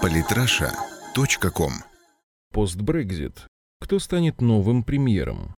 Политраша.ком Постбрекзит. Кто станет новым премьером?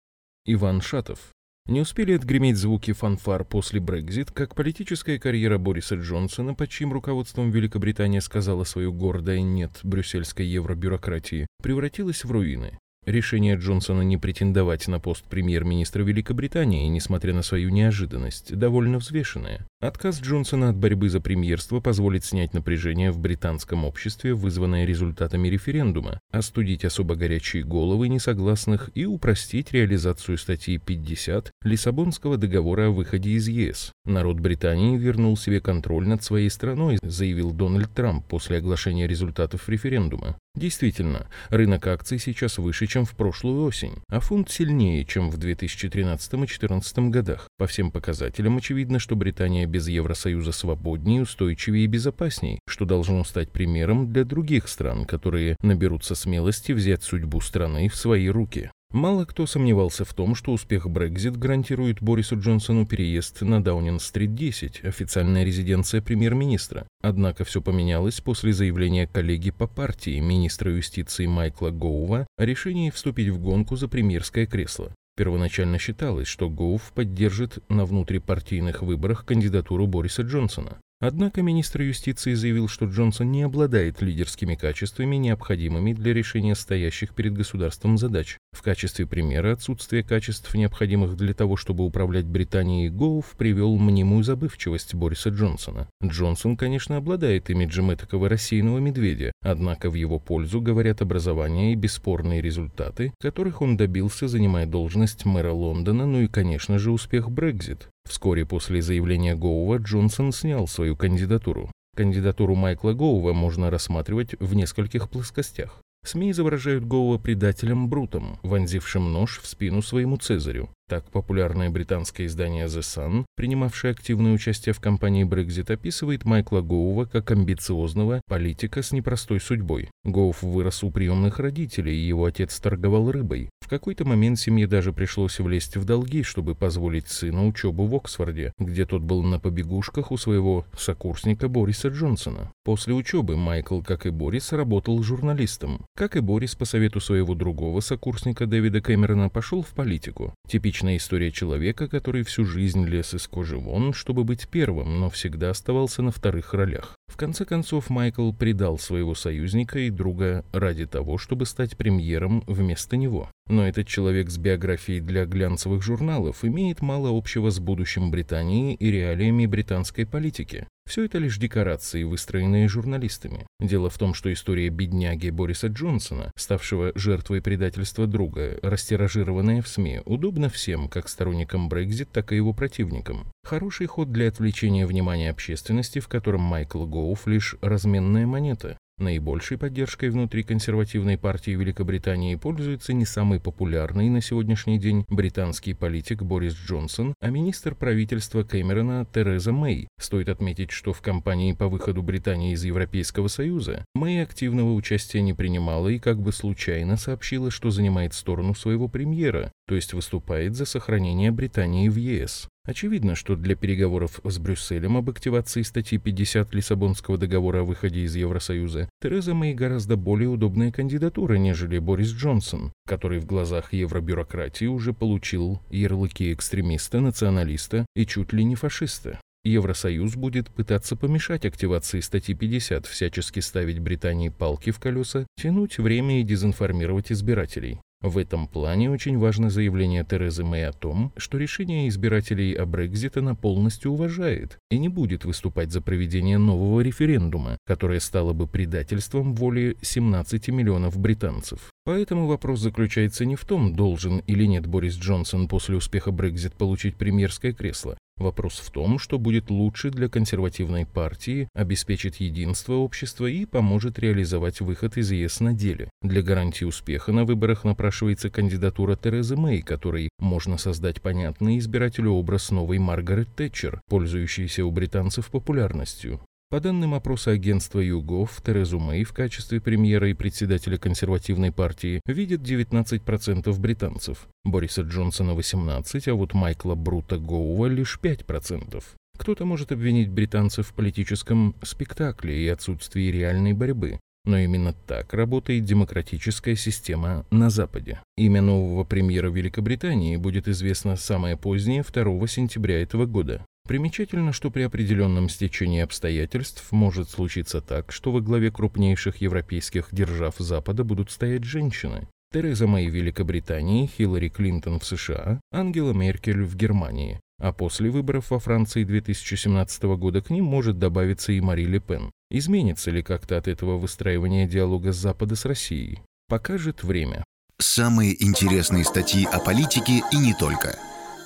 Иван Шатов. Не успели отгреметь звуки фанфар после Брекзит, как политическая карьера Бориса Джонсона, под чьим руководством Великобритания сказала свое гордое «нет» брюссельской евробюрократии, превратилась в руины. Решение Джонсона не претендовать на пост премьер-министра Великобритании, несмотря на свою неожиданность, довольно взвешенное. Отказ Джонсона от борьбы за премьерство позволит снять напряжение в британском обществе, вызванное результатами референдума, остудить особо горячие головы несогласных и упростить реализацию статьи 50 Лиссабонского договора о выходе из ЕС. Народ Британии вернул себе контроль над своей страной, заявил Дональд Трамп после оглашения результатов референдума. Действительно, рынок акций сейчас выше, чем в прошлую осень, а фунт сильнее, чем в 2013 и 2014 годах. По всем показателям очевидно, что Британия без Евросоюза свободнее, устойчивее и безопаснее, что должно стать примером для других стран, которые наберутся смелости взять судьбу страны в свои руки. Мало кто сомневался в том, что успех Брекзит гарантирует Борису Джонсону переезд на Даунинг-стрит 10, официальная резиденция премьер-министра. Однако все поменялось после заявления коллеги по партии, министра юстиции Майкла Гоува, о решении вступить в гонку за премьерское кресло. Первоначально считалось, что Гоув поддержит на внутрипартийных выборах кандидатуру Бориса Джонсона. Однако министр юстиции заявил, что Джонсон не обладает лидерскими качествами, необходимыми для решения стоящих перед государством задач. В качестве примера отсутствия качеств, необходимых для того, чтобы управлять Британией, Гоуф привел мнимую забывчивость Бориса Джонсона. Джонсон, конечно, обладает имиджем этакого рассеянного медведя, однако в его пользу говорят образование и бесспорные результаты, которых он добился, занимая должность мэра Лондона, ну и, конечно же, успех Брекзит. Вскоре после заявления Гоува Джонсон снял свою кандидатуру. Кандидатуру Майкла Гоува можно рассматривать в нескольких плоскостях. СМИ изображают Гоува предателем Брутом, вонзившим нож в спину своему Цезарю. Так, популярное британское издание The Sun, принимавшее активное участие в кампании Brexit, описывает Майкла Гоува как амбициозного политика с непростой судьбой. Гоув вырос у приемных родителей, и его отец торговал рыбой. В какой-то момент семье даже пришлось влезть в долги, чтобы позволить сыну учебу в Оксфорде, где тот был на побегушках у своего сокурсника Бориса Джонсона. После учебы Майкл, как и Борис, работал журналистом. Как и Борис, по совету своего другого сокурсника Дэвида Кэмерона, пошел в политику. Типичная история человека, который всю жизнь лез из кожи вон, чтобы быть первым, но всегда оставался на вторых ролях. В конце концов, Майкл предал своего союзника и друга ради того, чтобы стать премьером вместо него. Но этот человек с биографией для глянцевых журналов имеет мало общего с будущим Британии и реалиями британской политики. Все это лишь декорации, выстроенные журналистами. Дело в том, что история бедняги Бориса Джонсона, ставшего жертвой предательства друга, растиражированная в СМИ, удобна всем, как сторонникам Брекзит, так и его противникам. Хороший ход для отвлечения внимания общественности, в котором Майкл Гоуф лишь разменная монета. Наибольшей поддержкой внутри консервативной партии Великобритании пользуется не самый популярный на сегодняшний день британский политик Борис Джонсон, а министр правительства Кэмерона Тереза Мэй. Стоит отметить, что в кампании по выходу Британии из Европейского Союза Мэй активного участия не принимала и как бы случайно сообщила, что занимает сторону своего премьера, то есть выступает за сохранение Британии в ЕС. Очевидно, что для переговоров с Брюсселем об активации статьи 50 Лиссабонского договора о выходе из Евросоюза Тереза Мэй гораздо более удобная кандидатура, нежели Борис Джонсон, который в глазах евробюрократии уже получил ярлыки экстремиста, националиста и чуть ли не фашиста. Евросоюз будет пытаться помешать активации статьи 50, всячески ставить Британии палки в колеса, тянуть время и дезинформировать избирателей. В этом плане очень важно заявление Терезы Мэй о том, что решение избирателей о Брекзит она полностью уважает и не будет выступать за проведение нового референдума, которое стало бы предательством воли 17 миллионов британцев. Поэтому вопрос заключается не в том, должен или нет Борис Джонсон после успеха Брекзит получить премьерское кресло, Вопрос в том, что будет лучше для консервативной партии, обеспечит единство общества и поможет реализовать выход из ЕС на деле. Для гарантии успеха на выборах напрашивается кандидатура Терезы Мэй, которой можно создать понятный избирателю образ новой Маргарет Тэтчер, пользующейся у британцев популярностью. По данным опроса агентства ЮГОВ, Терезу Мэй в качестве премьера и председателя консервативной партии видят 19% британцев, Бориса Джонсона 18%, а вот Майкла Брута Гоува лишь 5%. Кто-то может обвинить британцев в политическом спектакле и отсутствии реальной борьбы, но именно так работает демократическая система на Западе. Имя нового премьера Великобритании будет известно самое позднее 2 сентября этого года. Примечательно, что при определенном стечении обстоятельств может случиться так, что во главе крупнейших европейских держав Запада будут стоять женщины. Тереза Мэй в Великобритании, Хиллари Клинтон в США, Ангела Меркель в Германии. А после выборов во Франции 2017 года к ним может добавиться и Мари Ле Пен. Изменится ли как-то от этого выстраивания диалога с Запада с Россией? Покажет время. Самые интересные статьи о политике и не только.